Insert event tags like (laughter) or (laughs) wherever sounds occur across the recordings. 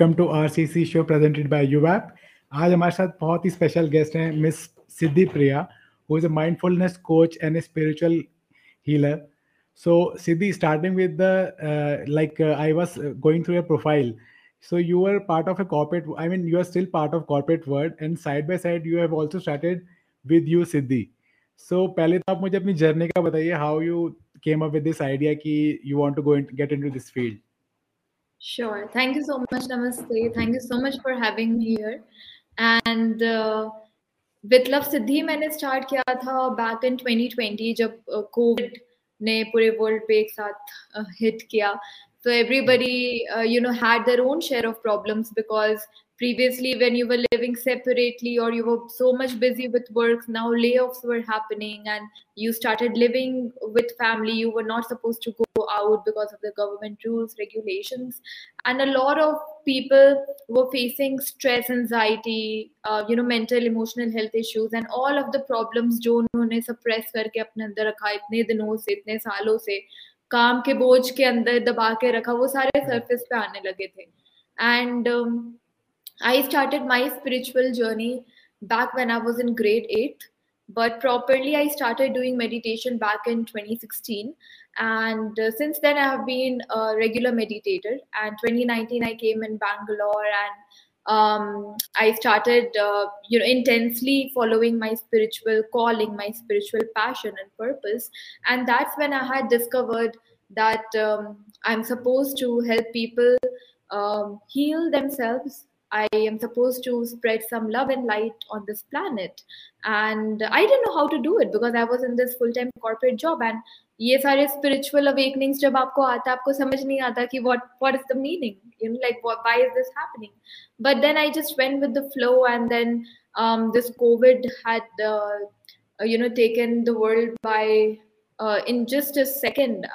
Welcome to R C C show presented by U app आज हमारे साथ बहुत ही स्पेशल गेस्ट हैं miss Siddhi Priya who is a mindfulness coach and a spiritual healer so Siddhi starting with the like I was going through a profile so you are part of a corporate I mean you are still part of corporate world and side by side you have also started with you Siddhi. So पहले तो आप मुझे अपनी journey का बताइए how you came up with this idea कि you want to go get in to this field Sure. Thank you so much, Namaste. Thank you so much for having me here. And uh, with Love Siddhi मैंने start किया था back in 2020 जब uh, COVID ने पूरे world पे एक साथ uh, hit किया. So everybody, uh, you know, had their own share of problems because previously when you were living separately or you were so much busy with work now layoffs were happening and you started living with family you were not supposed to go out because of the government rules regulations and a lot of people were facing stress anxiety uh, you know mental emotional health issues and all of the problems जो उन्होंने suppress करके अपने अंदर रखा इतने दिनों से इतने सालों से काम के बोझ के अंदर दबा के रखा वो सारे surface पे आने लगे थे and um, I started my spiritual journey back when I was in grade 8 but properly I started doing meditation back in 2016 and uh, since then I have been a regular meditator. And 2019 I came in Bangalore and um, I started uh, you know intensely following my spiritual calling my spiritual passion and purpose. And that's when I had discovered that um, I'm supposed to help people um, heal themselves I am supposed to spread some love and light on this planet. And I didn't know how to do it because I was in this full time corporate job. And ये सारे spiritual awakenings जब आपको आता आपको समझ नहीं आता कि what what is the meaning you know like what, why is this happening but then I just went with the flow and then um, this COVID had uh, you know taken the world by uh, in just a second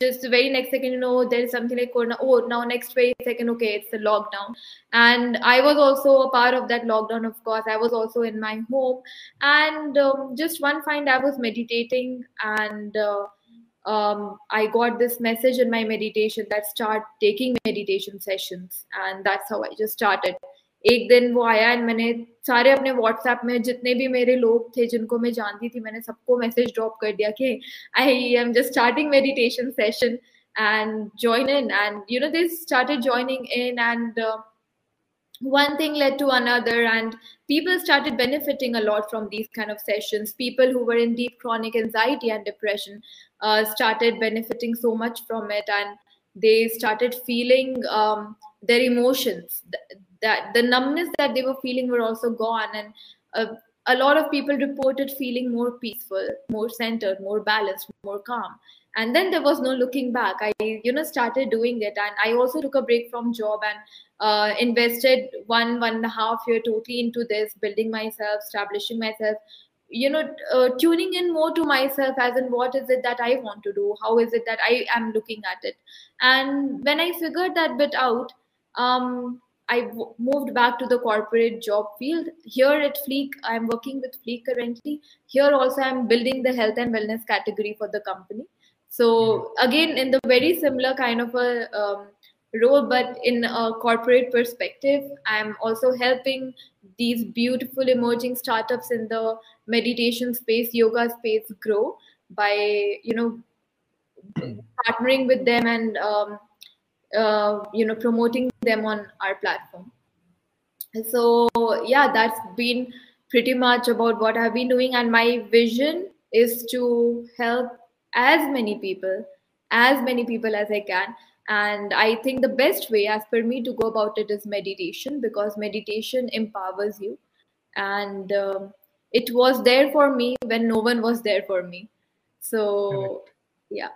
just the very next second, you know, there is something like corona. Oh, now next very second, okay, it's the lockdown. And I was also a part of that lockdown, of course. I was also in my home. And um, just one find I was meditating and uh, um, I got this message in my meditation that start taking meditation sessions. And that's how I just started. एक दिन वो आया and मैंने सारे अपने WhatsApp में जितने भी मेरे लोग थे जिनको मैं जानती थी मैंने सबको मैसेज ड्रॉप कर दिया कि I am just starting meditation session and join in and you know they started joining in and uh, one thing led to another and people started benefiting a lot from these kind of sessions people who were in deep chronic anxiety and depression uh, started benefiting so much from it and they started feeling um, their emotions that the numbness that they were feeling were also gone and uh, a lot of people reported feeling more peaceful more centered more balanced more calm. And then there was no looking back. I you know started doing it and i also took a break from job and uh, invested one one and a half year totally into this building myself establishing myself you know uh, tuning in more to myself as in what is it that i want to do? How is it that i am looking at it? And when i figured that bit out um, I w- moved back to the corporate job field. Here at Fleek, I'm working with Fleek currently. Here also, I'm building the health and wellness category for the company. So mm-hmm. again, in the very similar kind of a um, role, but in a corporate perspective, I'm also helping these beautiful emerging startups in the meditation space, yoga space grow by you know mm-hmm. partnering with them and um, uh, you know promoting them on our platform. So yeah that's been pretty much about what i've been doing. And my vision is to help as many people as many people as i can. And i think the best way as per me to go about it is meditation because meditation empowers you. And um, it was there for me when no one was there for me. So yeah.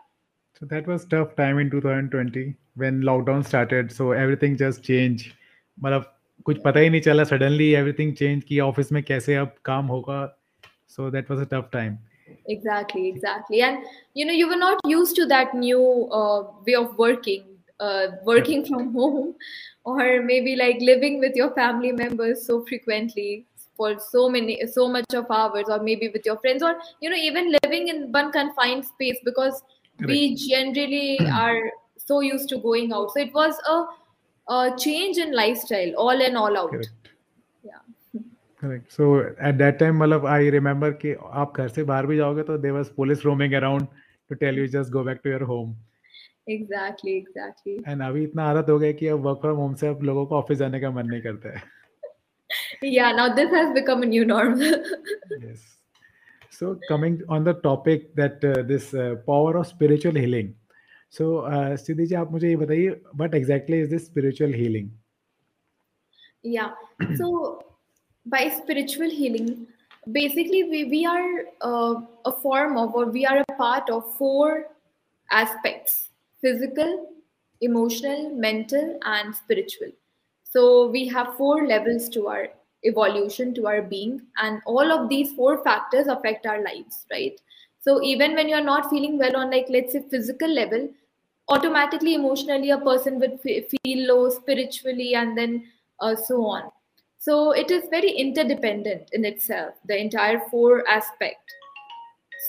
So that was tough time in 2020 when lockdown started so everything just changed मतलब कुछ पता ही नहीं चला suddenly everything changed कि office में कैसे अब काम होगा so that was a tough time exactly exactly and you know you were not used to that new uh, way of working uh, working from home (laughs) or maybe like living with your family members so frequently for so many so much of hours or maybe with your friends or you know even living in one confined space because right. we generally (clears throat) are so used to going out so it was a, a change in lifestyle all in all out Correct. yeah Correct. So at that time, मतलब I remember कि आप घर से बाहर भी जाओगे तो there was police roaming around to tell you just go back to your home. exactly exactly And अभी इतना आदत हो गया कि अब वर्क फ्रॉम होम से अब लोगों को ऑफ़िस जाने का मन नहीं करता है. yeah now this has become a new norm yes. So coming on the topic that uh, this uh, power of spiritual healing. So, uh, सिद्धि जी आप मुझे ये बताइए what exactly is this spiritual healing yeah. So by spiritual healing basically we, we are uh, a form of or we are a part of four aspects physical emotional mental and spiritual. So we have four levels to our evolution to our being and all of these four factors affect our lives right? So even when you're not feeling well on like let's say physical level automatically emotionally a person would fe- feel low spiritually and then uh, so on so it is very interdependent in itself the entire four aspect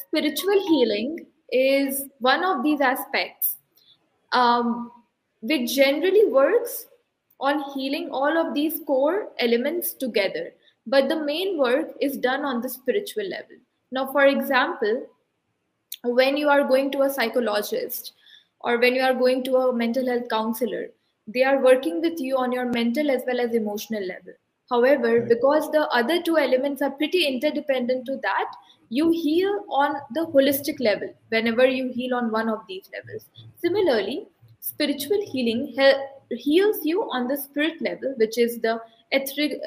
spiritual healing is one of these aspects um, which generally works on healing all of these core elements together. But the main work is done on the spiritual level. Now, for example, when you are going to a psychologist or when you are going to a mental health counselor, they are working with you on your mental as well as emotional level. However, Right. because the other two elements are pretty interdependent to that, you heal on the holistic level whenever you heal on one of these levels. Similarly, spiritual healing hel- heals you on the spirit level, which is the etheric,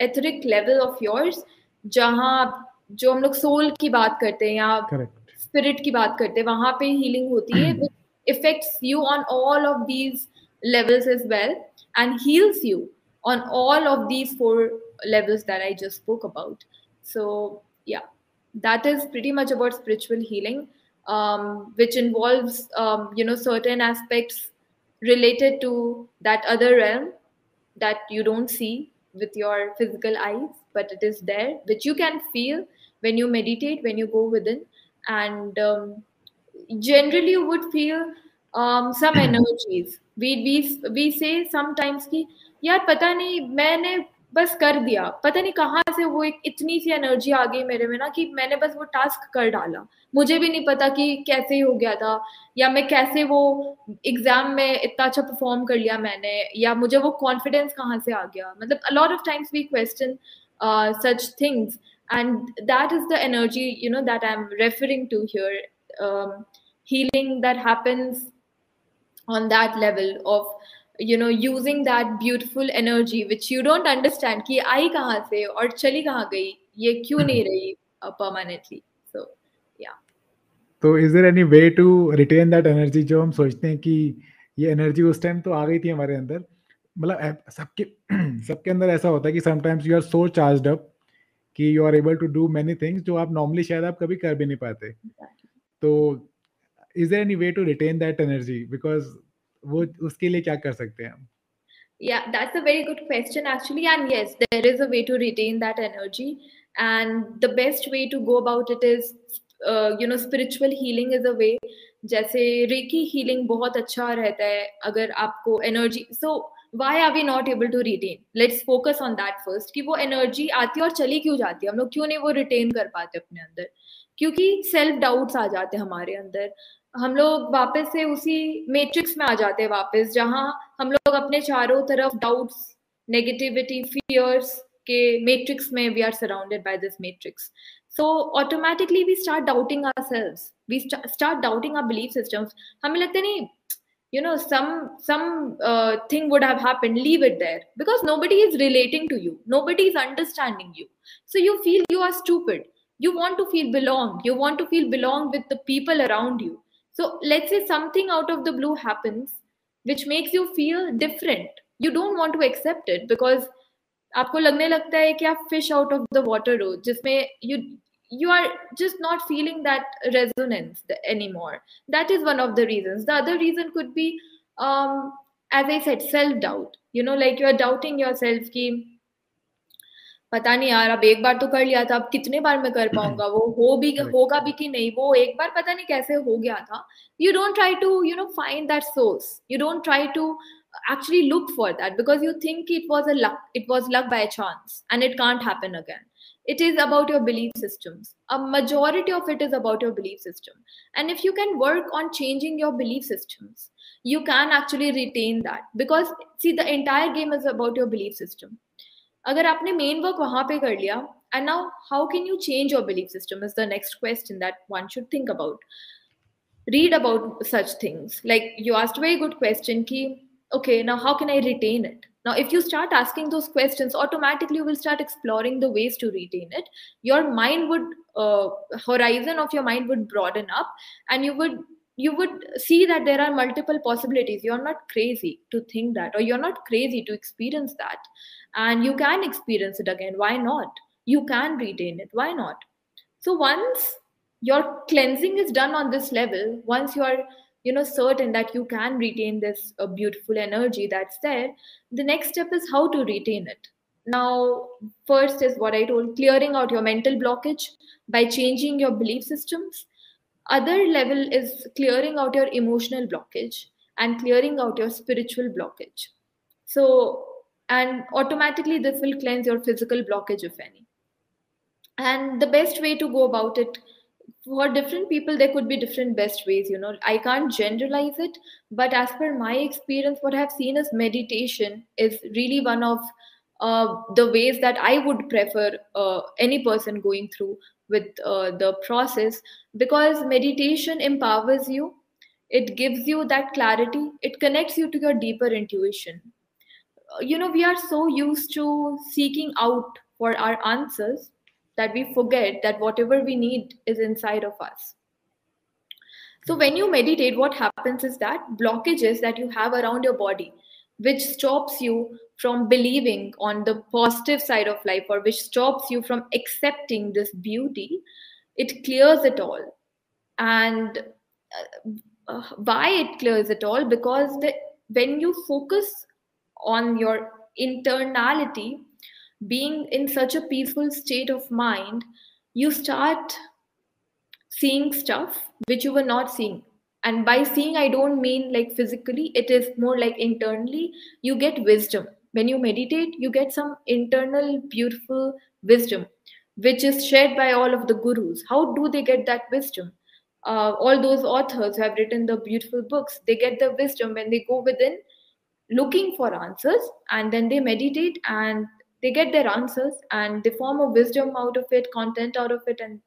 etheric level of yours, जहाँ आप- जो हम लोग soul की बात करते हैं या Correct. स्पिरिट की बात करते हैं वहां पे हीलिंग होती है which affects you on all of these levels as well and heals you on all of these four levels that I just spoke about. So yeah, that is pretty much about spiritual healing, um, which involves um, you know certain aspects related to that other realm that you don't see with your physical eyes, but it is there, which you can feel when you meditate, when you go within, And um, generally you would feel um, some energies. We we we say sometimes कि यार पता नहीं मैंने बस कर दिया। पता नहीं कहाँ से वो एक इतनी सी एनर्जी आ गई मेरे में ना कि मैंने बस वो टास्क कर डाला। मुझे भी नहीं पता कि कैसे हो गया था या मैं कैसे वो एग्ज़ाम में इतना अच्छा परफॉर्म कर लिया मैंने या मुझे वो कॉन्फिडेंस कहाँ से आ गया? मतलब a lot of times we question uh, such things. and that is the energy you know that i'm referring to here um, healing that happens on that level of you know using that beautiful energy which you don't understand कि आई कहाँ से और चली कहाँ गई ये क्यों नहीं रही uh, permanently so yeah तो is there any way to retain that energy जो हम सोचते हैं कि ये एनर्जी उस टाइम तो आ गई थी हमारे अंदर मतलब ऐ- सबके सबके अंदर ऐसा होता है कि sometimes you are so charged up कि you are able to do many things जो आप नॉर्मली शायद आप कभी कर भी नहीं पाते तो is there any way to retain that energy because वो उसके लिए क्या कर सकते हैं हम Yeah, that's a very good question, actually. And yes, there is a way to retain that energy. And the best way to go about it is, uh, you know, spiritual healing is a way. जैसे reiki healing बहुत अच्छा रहता है अगर आपको energy so why are we not able to retain let's focus on that first कि वो energy आती है और चली क्यों जाती है? हम लोग क्यों नहीं वो रिटेन कर पाते अपने अंदर? क्योंकि सेल्फ डाउट्स आ जाते हैं हमारे अंदर। हम लोग वापस से उसी मैट्रिक्स में आ जाते हैं वापस, जहाँ हम लोग अपने चारों तरफ़ डाउट्स नेगेटिविटी फियर्स के मैट्रिक्स में we are surrounded by this matrix so automatically we start doubting are we st- start doubting our belief systems. हमें लगता है नहीं you know some some uh, thing would have happened leave it there because nobody is relating to you nobody is understanding you so you feel you are stupid you want to feel belong you want to feel belong with the people around you so let's say something out of the blue happens which makes you feel different you don't want to accept it because आपको लगने लगता है कि आप fish out of the water हो जिसमें you you are just not feeling that resonance anymore that is one of the reasons the other reason could be um as i said self doubt you know like you are doubting yourself ki पता नहीं यार अब एक बार तो कर लिया था अब कितने बार मैं कर पाऊंगा वो हो भी होगा भी कि नहीं वो एक बार पता नहीं कैसे हो गया था you don't try to you know find that source you don't try to actually look for that because you think it was a luck it was luck by chance and it can't happen again it is about your belief systems a majority of it is about your belief system and if you can work on changing your belief systems you can actually retain that because see the entire game is about your belief system अगर आपने main work वहां पे कर लिया and now how can you change your belief system is the next question that one should think about read about such things like you asked a very good question ki okay now how can i retain it Now if you start asking those questions automatically you will start exploring the ways to retain it. Your mind would uh, horizon of your mind would broaden up and you would you would see that there are multiple possibilities. You're not crazy to think that or you're not crazy to experience that. And you can experience it again. Why not? You can retain it. Why not? So once your cleansing is done on this level once you are you know certain that you can retain this uh, beautiful energy that's there the next step is how to retain it. Now first is what i told clearing out your mental blockage by changing your belief systems. Other level is clearing out your emotional blockage and clearing out your spiritual blockage. So and automatically this will cleanse your physical blockage if any. And the best way to go about it for different people there could be different best ways you know. I can't generalize it but as per my experience what i have seen is meditation is really one of uh, the ways that i would prefer uh, any person going through with uh, the process because meditation empowers you. It gives you that clarity. It connects you to your deeper intuition. You know we are so used to seeking out for our answers that we forget that whatever we need is inside of us. So when you meditate what happens is that blockages that you have around your body which stops you from believing on the positive side of life or which stops you from accepting this beauty it clears it all. And uh, why it clears it all? Because the, when you focus on your internality being in such a peaceful state of mind you start seeing stuff which you were not seeing. And by seeing i don't mean like physically it is more like internally you get wisdom. When you meditate you get some internal beautiful wisdom which is shared by all of the gurus. How do they get that wisdom? Uh, all those authors who have written the beautiful books they get the wisdom when they go within looking for answers and then they meditate and they get their answers and they form a wisdom out of it content out of it and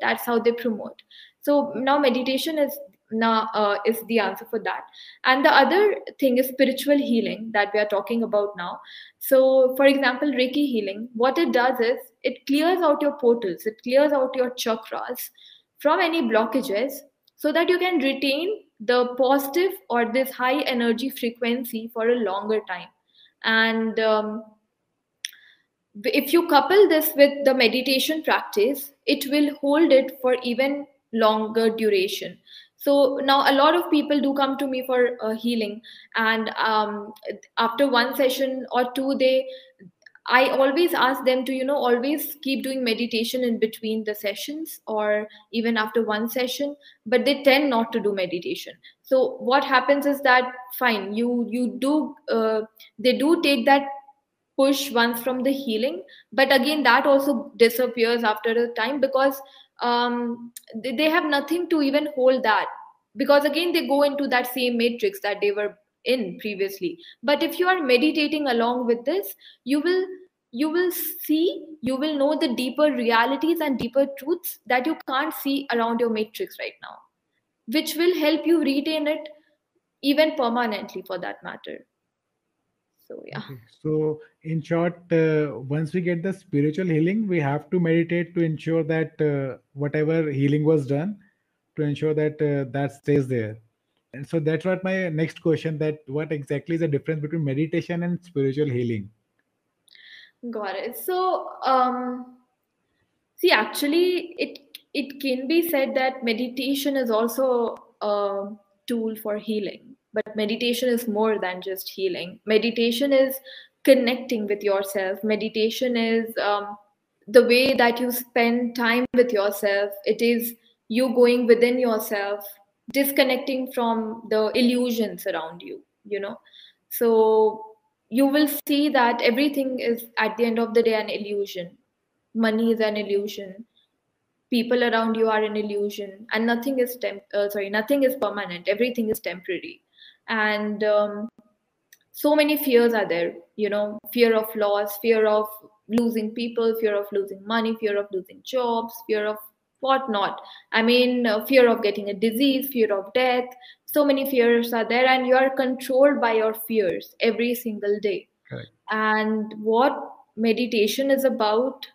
that's how they promote. So now meditation is now uh, is the answer for that. And the other thing is spiritual healing that we are talking about now. So for example reiki healing what it does is it clears out your portals it clears out your chakras from any blockages so that you can retain the positive or this high energy frequency for a longer time. And um, if you couple this with the meditation practice it will hold it for even longer duration so now a lot of people do come to me for uh, healing and um, after one session or two they I always ask them to, you know, always keep doing meditation in between the sessions or even after one session, but they tend not to do meditation. So what happens is that fine, you you do uh, they do take that push once from the healing, but again that also disappears after a time because um, they, they have nothing to even hold that. Because again they go into that same matrix that they were in previously. But if you are meditating along with this you will you will see you will know the deeper realities and deeper truths that you can't see around your matrix right now which will help you retain it even permanently for that matter so yeah okay. so in short uh, once we get the spiritual healing we have to meditate to ensure that uh, whatever healing was done to ensure that uh, that stays there and so that's what my next question that what exactly is the difference between meditation and spiritual healing? Got it. So um see actually it it can be said that meditation is also a tool for healing but meditation is more than just healing. Meditation is connecting with yourself. Meditation is um, the way that you spend time with yourself. It is you going within yourself disconnecting from the illusions around you you know? So you will see that everything is at the end of the day an illusion. Money is an illusion. People around you are an illusion. And nothing is temp- uh, sorry nothing is permanent. Everything is temporary and um, so many fears are there you know fear of loss fear of losing people fear of losing money fear of losing jobs fear of whatnot. I mean uh, fear of getting a disease fear of death. So many fears are there and you are controlled by your fears every single day. And what meditation is about?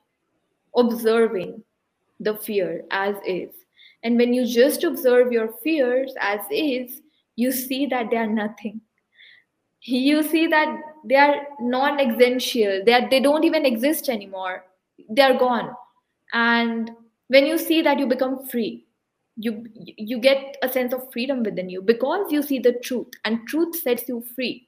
Observing the fear as is. And when you just observe your fears as is you see that they are nothing. You see that they are non-existential. They they don't even exist anymore. They are gone. And when you see that you become free. You you get a sense of freedom within you because you see the truth and truth sets you free.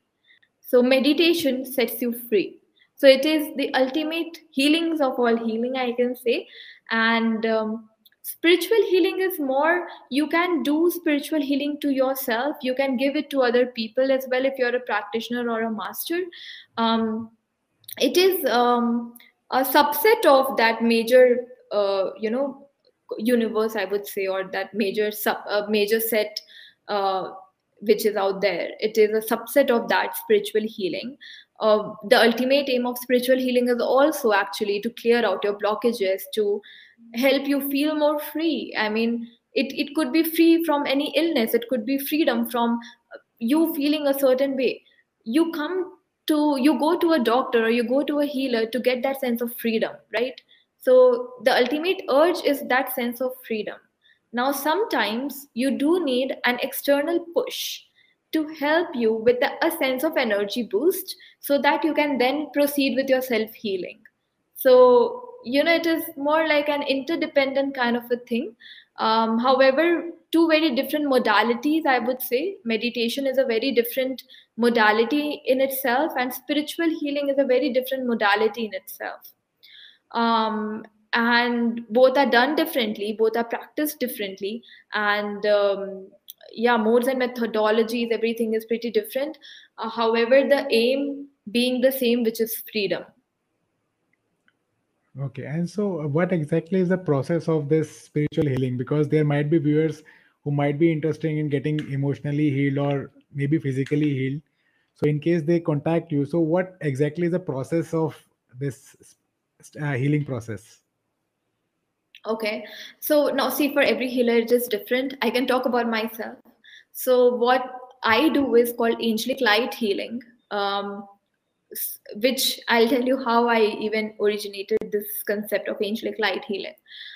So meditation sets you free. So it is the ultimate healings of all healing i can say. And um, spiritual healing is more you can do spiritual healing to yourself. You can give it to other people as well if you're a practitioner or a master. Um, it is um, a subset of that major uh, you know universe i would say or that major sub uh, major set uh, which is out there. It is a subset of that spiritual healing. Uh, the ultimate aim of spiritual healing is also actually to clear out your blockages to help you feel more free. I mean it, it could be free from any illness. It could be freedom from uh, you feeling a certain way. You come to you go to a doctor or you go to a healer to get that sense of freedom right? So the ultimate urge is that sense of freedom. Now sometimes you do need an external push to help you with the, a sense of energy boost so that you can then proceed with your self healing so you know it is more like an interdependent kind of a thing. Um, however two very different modalities i would say. Meditation is a very different modality in itself and spiritual healing is a very different modality in itself. Um, and both are done differently both are practiced differently and um, yeah modes and methodologies everything is pretty different. Uh, however the aim being the same which is freedom Okay, and so uh, what exactly is the process of this spiritual healing? Because there might be viewers who might be interested in getting emotionally healed or maybe physically healed. So, in case they contact you, so what exactly is the process of this uh, healing process? Okay, so now see, for every healer, it is different. I can talk about myself. So, what I do is called angelic light healing. Um, which I'll tell you how I even originated this concept of angelic light healing.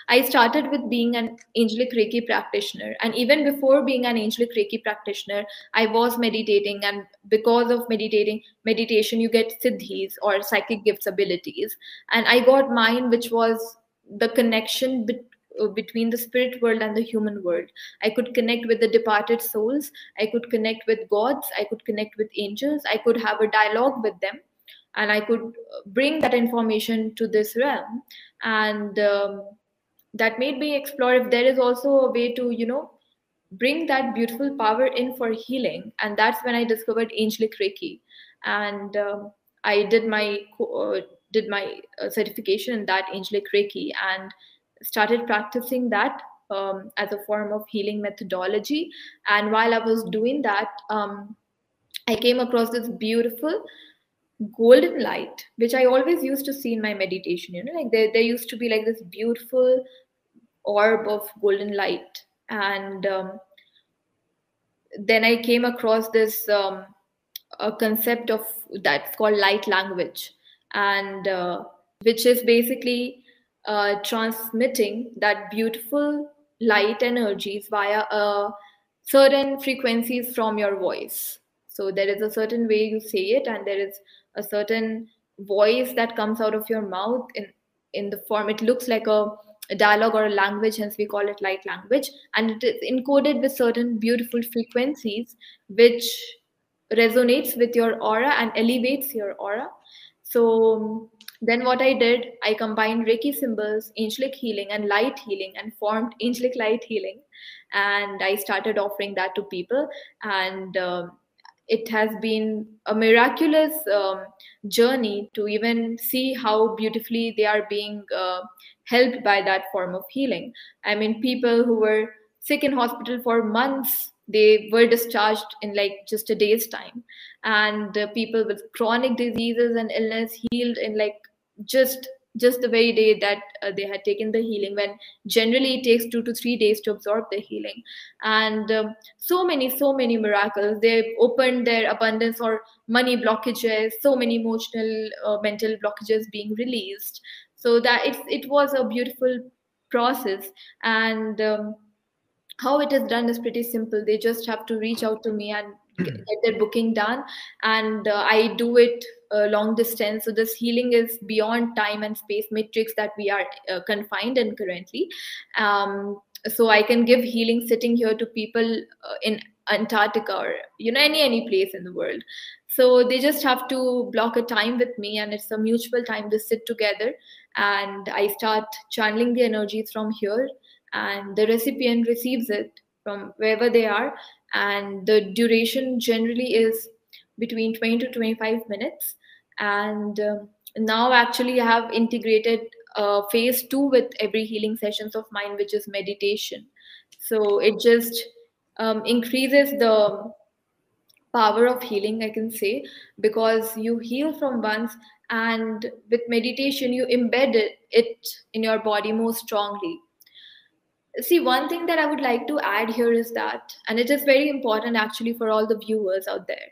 I started with being an angelic Reiki practitioner. And even before being an angelic Reiki practitioner, I was meditating. And because of meditating, meditation, you get siddhis or psychic gifts abilities. And I got mine, which was the connection be- uh, between the spirit world and the human world. I could connect with the departed souls. I could connect with gods. I could connect with angels. I could have a dialogue with them. And I could bring that information to this realm. And um, that made me explore if there is also a way to, you know, bring that beautiful power in for healing. And that's when I discovered Angelic Reiki. And um, I did my uh, did my uh, certification in that Angelic Reiki and started practicing that um, as a form of healing methodology. And while I was doing that, um, I came across this beautiful golden light, which I always used to see in my meditation. You know, like there, there used to be like this beautiful orb of golden light. And um, then I came across this um, a concept of that's called light language, and uh, which is basically uh, transmitting that beautiful light energies via a certain frequencies from your voice so there is a certain way you say it and there is a certain voice that comes out of your mouth in in the form it looks like a, a dialogue or a language hence we call it light language and it is encoded with certain beautiful frequencies which resonates with your aura and elevates your aura so then what I did, I combined Reiki symbols, angelic healing, and light healing, and formed angelic light healing. And I started offering that to people. And um, it has been a miraculous um, journey to even see how beautifully they are being uh, helped by that form of healing. I mean, people who were sick in hospital for months they were discharged in like just a day's time and uh, people with chronic diseases and illness healed in like just just the very day that uh, they had taken the healing when generally it takes two to three days to absorb the healing. And um, so many so many miracles. They opened their abundance or money blockages so many emotional uh, mental blockages being released. So that it, it was a beautiful process. And um, how it is done is pretty simple. They just have to reach out to me and get their booking done and uh, i do it uh, long distance. So this healing is beyond time and space matrix that we are uh, confined in currently. Um, so i can give healing sitting here to people uh, in antarctica or you know any any place in the world. So they just have to block a time with me and it's a mutual time to sit together and i start channeling the energies from here and the recipient receives it from wherever they are and the duration generally is between 20 to 25 minutes. And um, now actually i have integrated uh, phase 2 with every healing sessions of mine which is meditation. So it just um, increases the power of healing i can say because you heal from once and with meditation you embed it, it in your body more strongly see one thing that i would like to add here is that and it is very important actually for all the viewers out there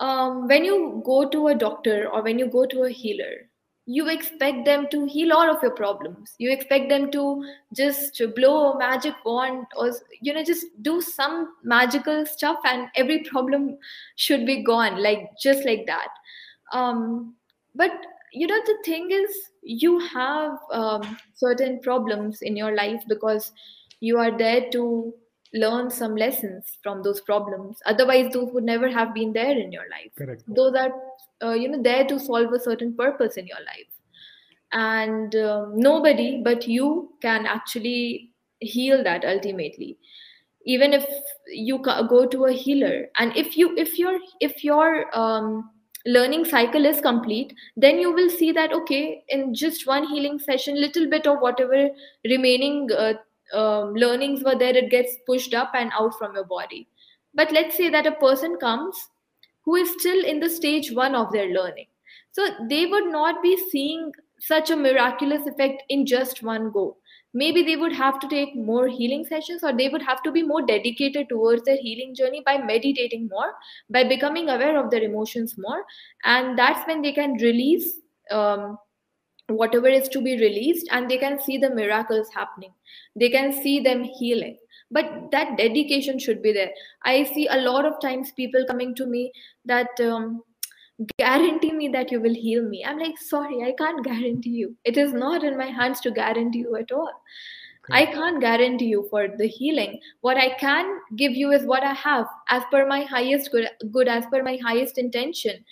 um, when you go to a doctor or when you go to a healer you expect them to heal all of your problems. You expect them to just blow a magic wand or you know just do some magical stuff and every problem should be gone like just like that. Um, but you know the thing is you have um, certain problems in your life because you are there to learn some lessons from those problems. Otherwise those would never have been there in your life. Correct. those are uh, you know there to solve a certain purpose in your life. And um, nobody but you can actually heal that ultimately. Even if you go to a healer. And if you if your if your um, learning cycle is complete then you will see that okay in just one healing session little bit of whatever remaining uh, um, learnings were there it gets pushed up and out from your body. But let's say that a person comes who is still in the stage one of their learning. So they would not be seeing such a miraculous effect in just one go maybe they would have to take more healing sessions or they would have to be more dedicated towards their healing journey by meditating more by becoming aware of their emotions more. And that's when they can release um, whatever is to be released and they can see the miracles happening. They can see them healing. But that dedication should be there. I see a lot of times people coming to me that um, guarantee me that you will heal me. I'm like sorry i can't guarantee you. It is not in my hands to guarantee you at all. Okay. i can't guarantee you for the healing. What i can give you is what i have as per my highest good, good as per my highest intention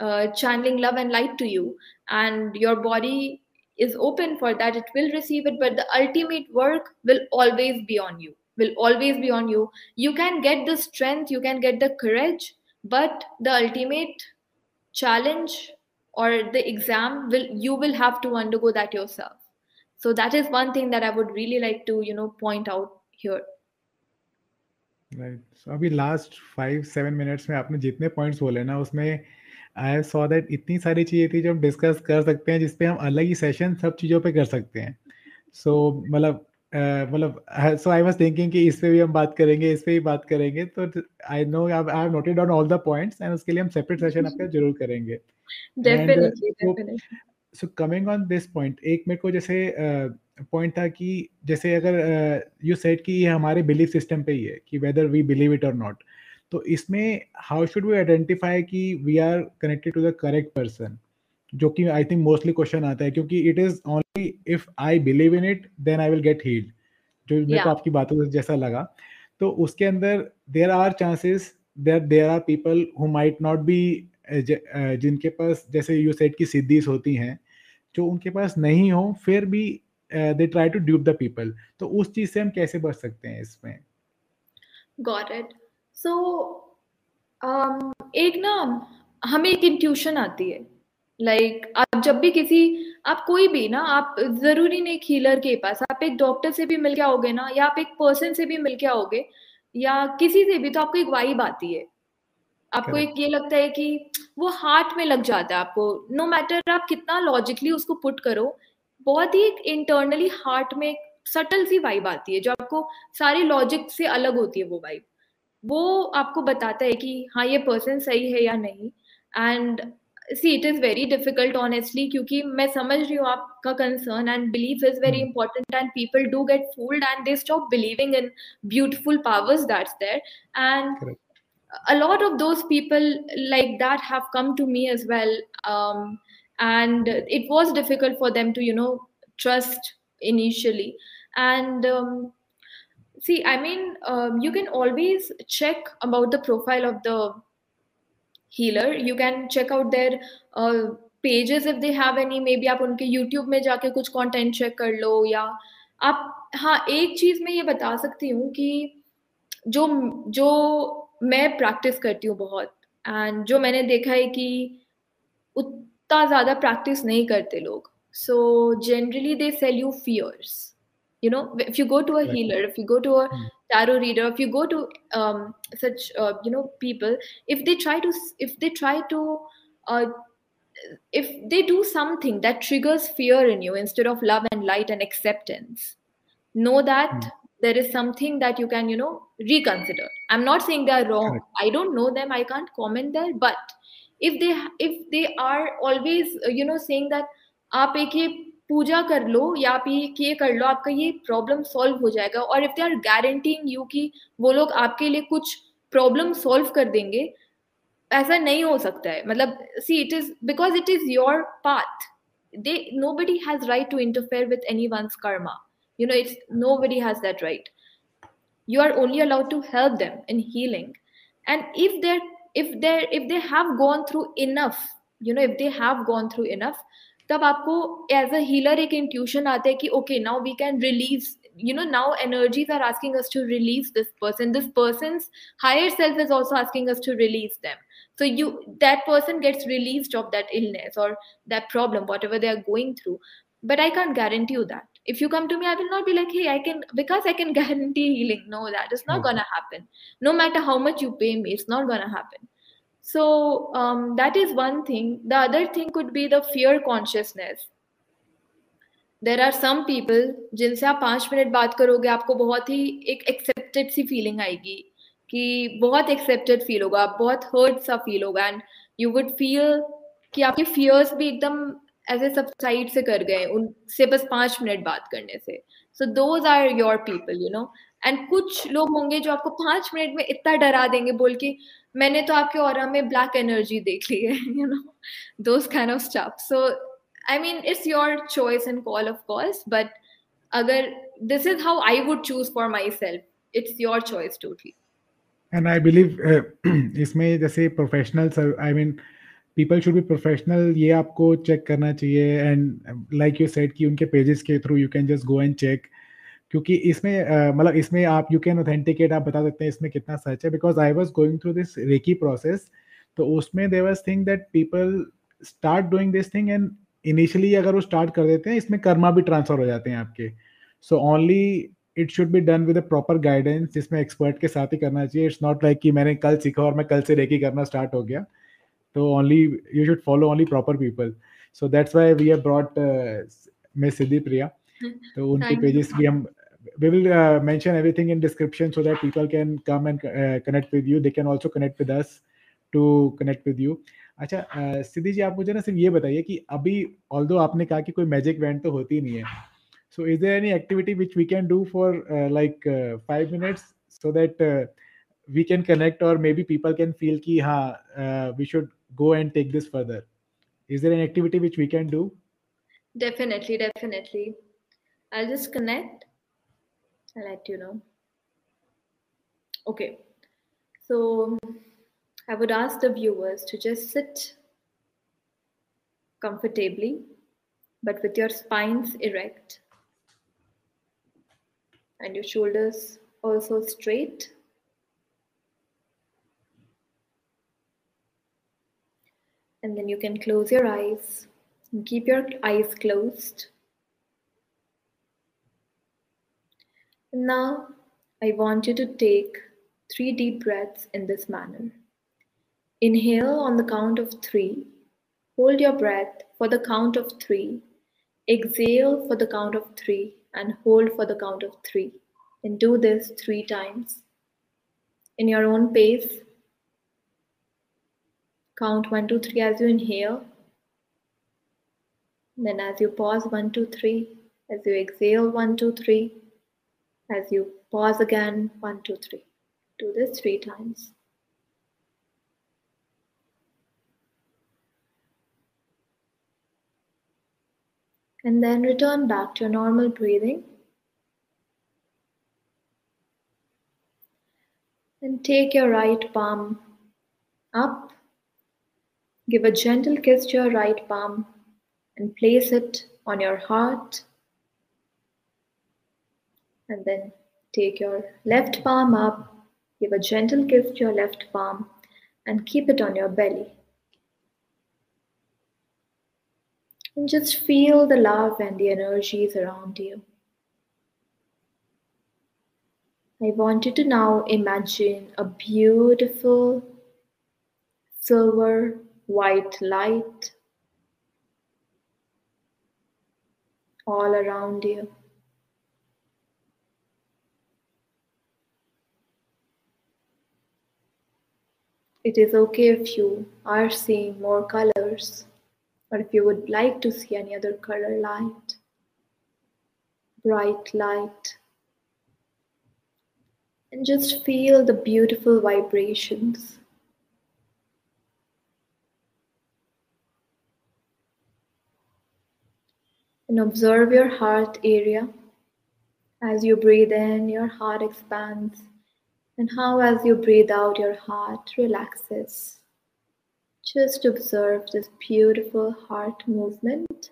uh, channeling love and light to you. And your body is open for that. It will receive it but the ultimate work will always be on you will always be on you. You can get the strength you can get the courage but the ultimate challenge or the exam will you will have to undergo that yourself so that is one thing that i would really like to you know point out here right so अभी last five seven minutes में आपने जितने points बोले ना उसमें I saw that इतनी सारी चीज़ें थी जो हम डिस्कस कर सकते हैं जिसपे हम अलग ही सेशन सब चीज़ों पे कर सकते हैं सो so, मतलब मतलब सो आई वाज थिंकिंग कि इस पे भी हम बात करेंगे इस पे भी बात करेंगे तो I know I have noted down all the points and उसके लिए हम सेपरेट सेशन आपका ज़रूर करेंगे। Definitely so coming on this point एक मेरे को जैसे पॉइंट uh, था कि जैसे अगर यू uh, सेड कि ये हमारे बिलीफ सिस्टम पे ही है कि वेदर वी बिलीव इट और नॉट तो इसमें हाउ शुड वी आइडेंटिफाई कि we are connected to the correct person जो कि आई थिंक मोस्टली क्वेश्चन आता है क्योंकि it is only if I believe in it then I will get healed जो मेरे को आपकी बातों से जैसा लगा। तो उसके अंदर there are chances there there are people who might not be जिनके पास जैसे यू सेट की सिद्धीस होती हैं जो उनके पास नहीं हो फिर भी they try to dupe the people तो उस चीज़ से हम कैसे बच सकते हैं इसमें? गॉट इट सो एक ना हमें एक इंट्यूशन आती है। लाइक like, आप जब भी किसी आप कोई भी ना आप ज़रूरी नहीं हीलर के पास। आप एक डॉक्टर से भी मिल के आओगे ना या आप एक पर्सन से भी मिल के आओगे या किसी से भी तो आपको एक वाइब आती है। आपको एक ये लगता है कि वो हार्ट में लग जाता है आपको। नो no मैटर आप कितना लॉजिकली उसको पुट करो बहुत ही एक इंटरनली हार्ट में एक सटल सी वाइब आती है जो आपको सारे लॉजिक से अलग होती है वो वाइब वो आपको बताता है कि हाँ ये पर्सन सही है या नहीं। And C it is very difficult honestly क्योंकि मैं समझ रही हूँ आपका concern and belief is very important and people do get fooled and they stop believing in beautiful powers that's there and a lot of those people like that have come to me as well um, and it was difficult for them to you know trust initially and um, see i mean um, you can always check about the profile of the healer. You can check out their uh, pages if they have any. Maybe आप उनके YouTube में जाके कुछ content check कर लो या आप हाँ एक चीज़ मैं ये बता सकती हूँ कि जो जो मैं प्रैक्टिस करती हूँ बहुत एंड जो मैंने देखा है कि उतना ज़्यादा प्रैक्टिस नहीं करते लोग. So generally they sell you fears you know if you go to a right. healer if you go to a mm. tarot reader if you go to um, such uh, you know people if they try to if they try to uh, if they do something that triggers fear in you instead of love and light and acceptance know that mm. there is something that you can you know reconsider i'm not saying they are wrong Correct. i don't know them i can't comment there but if they if they are always uh, you know saying that आप एक ये पूजा कर लो या आप ये कर लो, आपका ये प्रॉब्लम सॉल्व हो जाएगा। और if they are guaranteeing you कि वो लोग आपके लिए कुछ प्रॉब्लम सॉल्व कर देंगे, ऐसा नहीं हो सकता है। मतलब see it is because it is your path they nobody has right to interfere with any one karma you know it's nobody has that right you are only allowed to help them in healing and if there if there if they have gone through enough you know if they have gone through enough तब आपको as a healer एक intuition आता है कि okay now we can release you know now energies are asking us to relieve this person this person higher self is also asking us to relieve them so you that person gets release of that illness और that problem whatever they are going through but I can guarantee you that If you come to me, I will not be like, hey, I can because I can (laughs) guarantee healing. No, that is not okay. gonna happen. No matter how much you pay me, it's not gonna happen. So um, that is one thing. The other thing could be the fear consciousness. There are some people जिनसे आप पाँच minute बात करोगे आपको बहुत ही एक accepted सी feeling आएगी कि बहुत एक्सेप्टेड फील होगा बहुत हर्ट सा फील होगा एंड यू वुड फील कि आपके फियर्स भी एकदम ऐसे सब साइड से कर गए उनसे बस पाँच मिनट बात करने से। So those are your people you know and कुछ लोग होंगे जो आपको पाँच मिनट में इतना डरा देंगे बोल के मैंने तो आपके और में ब्लैक एनर्जी देख ली है you know those kind of stuff so I mean it's your choice and call of course but अगर this is how I would choose for my self it's your choice totally and I believe इसमें जैसे professional I mean people should be professional ये आपको check करना चाहिए and like you said कि उनके pages के through you can just go and check क्योंकि इसमें मतलब इसमें आप यू कैन ऑथेंटिकेट आप बता सकते हैं इसमें कितना सच है because I was going through this reiki process तो उसमें they was think that people start doing this thing and initially अगर वो स्टार्ट कर देते हैं इसमें कर्मा भी ट्रांसफ़र हो जाते हैं आपके। So only it should be done with a proper guidance जिसमें एक्सपर्ट के साथ ही करना चाहिए। इट्स नॉट लाइक कि मैंने कल सीखा और मैं कल से रेकी करना स्टार्ट हो गया। तो only you should follow only proper people so that's why we have brought miss Siddhi Priya तो उनके पेजेस भी हम we will uh, mention everything in description so that people can come and uh, connect with you they can also connect with us to connect with you अच्छा सिद्धि जी आप मुझे ना सिर्फ ये बताइए कि अभी ऑल आपने कहा कि कोई मैजिक इवेंट तो होती नहीं है so is there any activity which we can do for like five minutes so that we can connect और maybe people can feel कि हाँ we should go and take this further is there an activity which we can do definitely definitely i'll just connect let you know. Okay. So I would ask the viewers to just sit comfortably, but with your spines erect and your shoulders also straight. And then you can close your eyes and keep your eyes closed. And now I want you to take three deep breaths in this manner. Inhale on the count of three. Hold your breath for the count of three. Exhale for the count of three and hold for the count of three. And do this three times in your own pace. Count one, two, three as you inhale. Then, as you pause, one, two, three. As you exhale, one, two, three. As you pause again, one, two, three. Do this three times. And then return back to your normal breathing. And take your right palm up. Give a gentle kiss to your right palm and place it on your heart. And then take your left palm up. Give a gentle kiss to your left palm and keep it on your belly. And just feel the love and the energies around you. I want you to now imagine a beautiful silver white light all around you. It is okay if you are seeing more colors or if you would like to see any other color light, bright light. And just feel the beautiful vibrations. And observe your heart area. As you breathe in, your heart expands, and how, as you breathe out, your heart relaxes. Just observe this beautiful heart movement.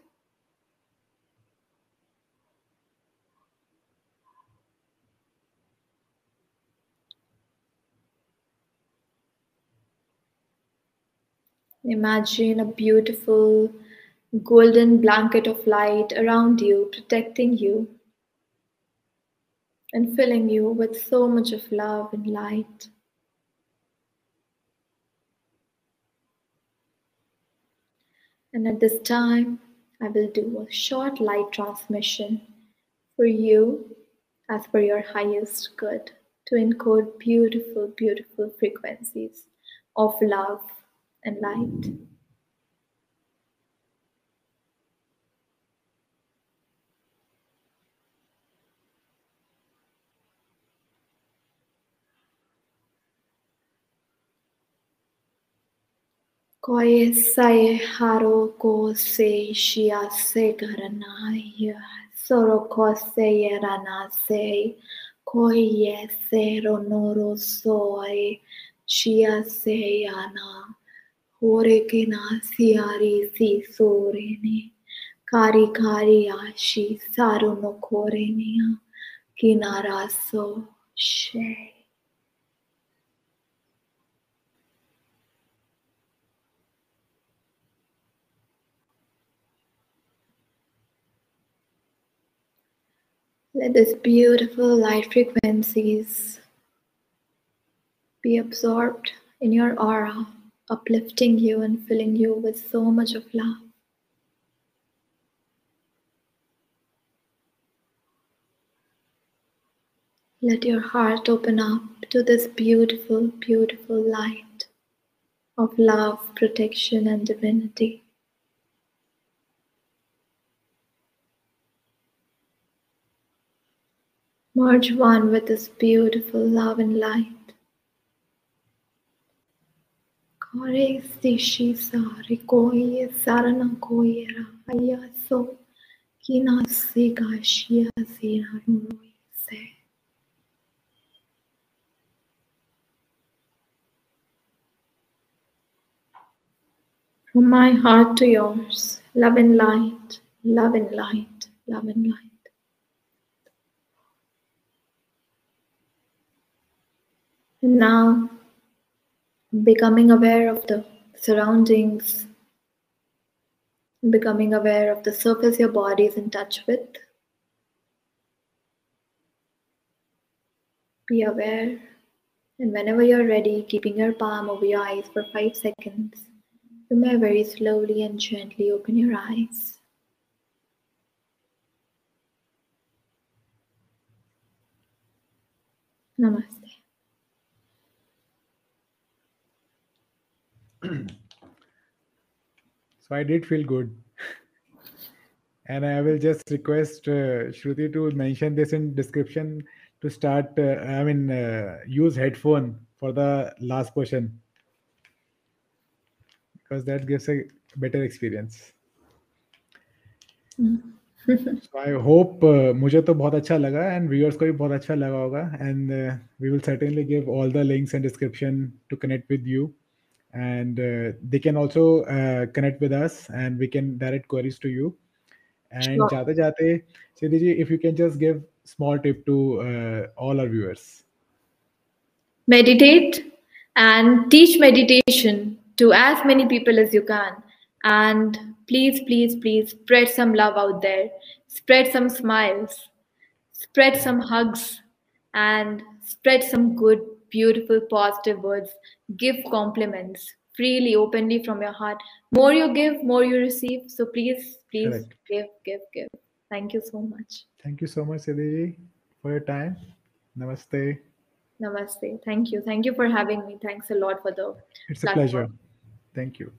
Imagine a beautiful golden blanket of light around you, protecting you and filling you with so much of love and light. And at this time, I will do a short light transmission for you as per your highest good to encode beautiful, beautiful frequencies of love and light. कोई सय हारो को से शिया से करना या सोरो को से ये रना से कोई ये से रो नोरो सोए शिया से याना होरे के ना सियारी सी सोरे ने कारी कारी आशी सारो नो कोरे निया किनारा सो शेई Let this beautiful light frequencies be absorbed in your aura, uplifting you and filling you with so much of love. Let your heart open up to this beautiful, beautiful light of love, protection, and divinity. Merge one with this beautiful love and light. Kore stishi sari koye sarana koye rahaya so kina se gashiya zira rumoi se. From my heart to yours, love and light, love and light, love and light. Now, becoming aware of the surroundings, becoming aware of the surface your body is in touch with. Be aware, and whenever you're ready, keeping your palm over your eyes for five seconds, you may very slowly and gently open your eyes. Namaste. so I did feel good. and I will just request uh, Shruti to mention this in description to start, uh, I mean, uh, use headphone for the last portion because that gives a better experience. so I hope uh, मुझे तो बहुत अच्छा लगा and viewers को भी बहुत अच्छा लगा होगा and uh, we will certainly give all the links and description to connect with you and uh, they can also uh, connect with us and we can direct queries to you. And Sure. jate jate Siddhi ji, if you can just give small tip to uh, all our viewers. Meditate and teach meditation to as many people as you can. And please please please spread some love out there. Spread some smiles. Spread some hugs and spread some good beautiful positive words. Give compliments freely openly from your heart. More you give more you receive. So please please Correct. give give give. Thank you so much. Thank you so much Siddhi for your time. Namaste. Namaste. Thank you. Thank you for having me. Thanks a lot for the it's a pleasure. Thank you